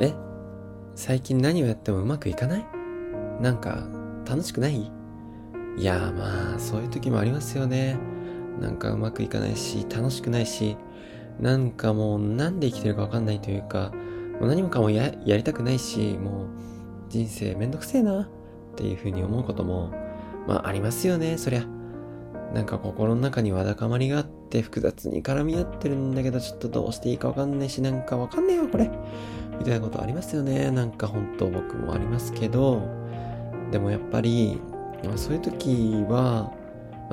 え？最近何をやってもうまくいかない？なんか楽しくない？いやまあそういう時もありますよね。なんかうまくいかないし楽しくないしなんかもうなんで生きてるかわかんないというかもう何もかもやりたくないしもう人生めんどくせえなっていうふうに思うこともまあありますよねそりゃ。なんか心の中にわだかまりがあって複雑に絡み合ってるんだけどちょっとどうしていいかわかんないしなんかわかんねえよこれみたいなことありますよね。なんか本当僕もありますけど。でもやっぱりまそういう時は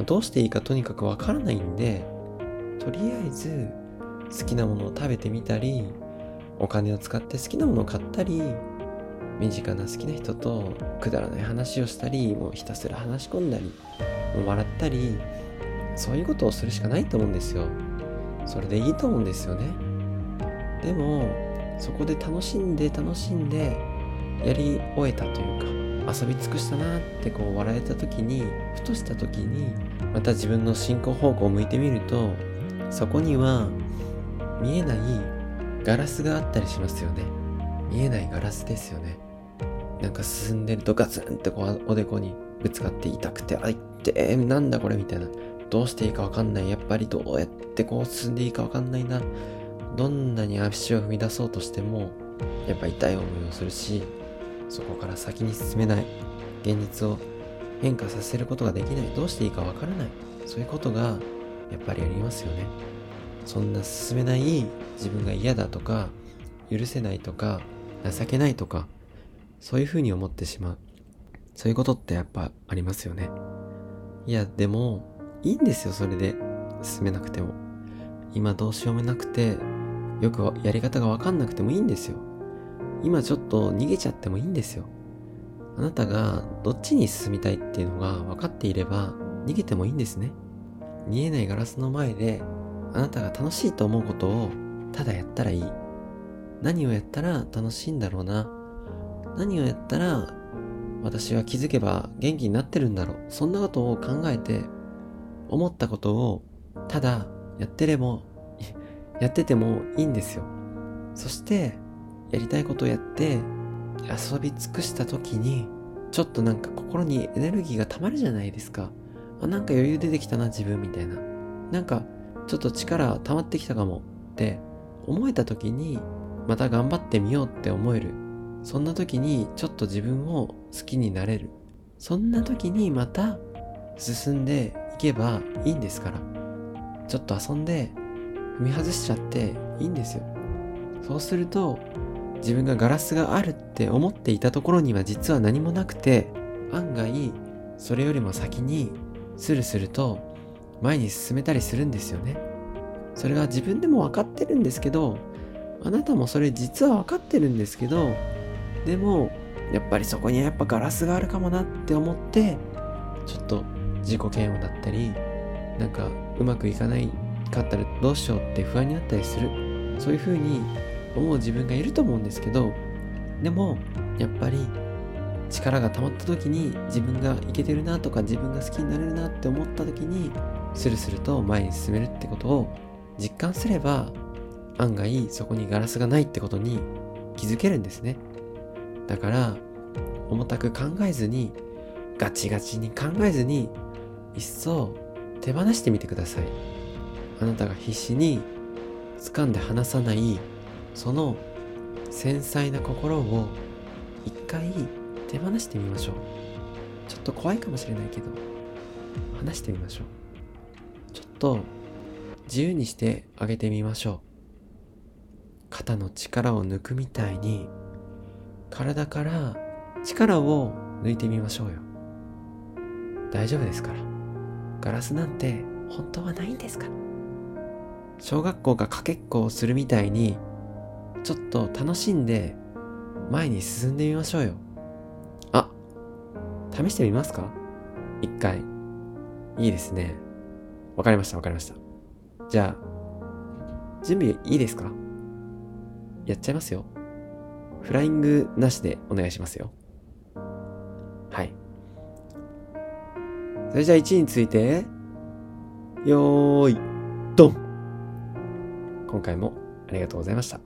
どうしていいかとにかくわからないんでとりあえず好きなものを食べてみたりお金を使って好きなものを買ったり身近な好きな人とくだらない話をしたりもうひたすら話し込んだりもう笑ったりそういうことをするしかないと思うんですよ。それでいいと思うんですよね。でもそこで楽しんで楽しんでやり終えたというか遊び尽くしたなってこう笑えた時にふとした時にまた自分の進行方向を向いてみるとそこには見えないガラスがあったりしますよね。見えないガラスですよね。なんか進んでるとガツンってこうおでこにぶつかって痛くてあいってなんだこれみたいな。どうしていいかわかんない。やっぱりどうやってこう進んでいいかわかんないな。どんなに足を踏み出そうとしてもやっぱ痛い思いをするしそこから先に進めない。現実を変化させることができない。どうしていいかわからない。そういうことがやっぱりありますよね。そんな進めない自分が嫌だとか許せないとか情けないとかそういうふうに思ってしまう。そういうことってやっぱありますよね。いやでもいいんですよそれで。進めなくても。今どうしようもなくてよくやり方がわかんなくてもいいんですよ。今ちょっと逃げちゃってもいいんですよ。あなたがどっちに進みたいっていうのが分かっていれば逃げてもいいんですね。見えないガラスの前であなたが楽しいと思うことをただやったらいい。何をやったら楽しいんだろうな。何をやったら私は気づけば元気になってるんだろう。そんなことを考えて思ったことをただやってれもやっててもいいんですよ。そしてやりたいことをやって遊び尽くした時にちょっとなんか心にエネルギーが溜まるじゃないですか。あなんか余裕出てきたな自分みたいな。なんかちょっと力溜まってきたかもって思えた時にまた頑張ってみようって思える。そんな時にちょっと自分を好きになれる。そんな時にまた進んでいけばいいんですから。ちょっと遊んで踏み外しちゃっていいんですよ。そうすると自分がガラスがあるって思っていたところには実は何もなくて案外それよりも先にスルスルと前に進めたりするんですよね。それは自分でも分かってるんですけどあなたもそれ実は分かってるんですけどでもやっぱりそこにやっぱガラスがあるかもなって思ってちょっと自己嫌悪だったりなんかうまくいかないかったらどうしようって不安になったりする。そういう風に思う自分がいると思うんですけどでもやっぱり力が溜まった時に自分がいけてるなとか自分が好きになれるなって思った時にスルスルと前に進めるってことを実感すれば案外そこにガラスがないってことに気づけるんですね。だから重たく考えずにガチガチに考えずにいっそ手放してみてください。あなたが必死に掴んで離さないその繊細な心を一回手放してみましょう。ちょっと怖いかもしれないけど。話してみましょう。ちょっと自由にしてあげてみましょう。肩の力を抜くみたいに体から力を抜いてみましょうよ。大丈夫ですから。ガラスなんて本当はないんですから。小学校がかけっこをするみたいにちょっと楽しんで前に進んでみましょうよ。あ試してみますか？一回。いいですね。わかりましたわかりました。じゃあ準備いいですか？やっちゃいますよ。フライングなしでお願いしますよ。はい。それじゃあ1位について、よーい、今回もありがとうございました。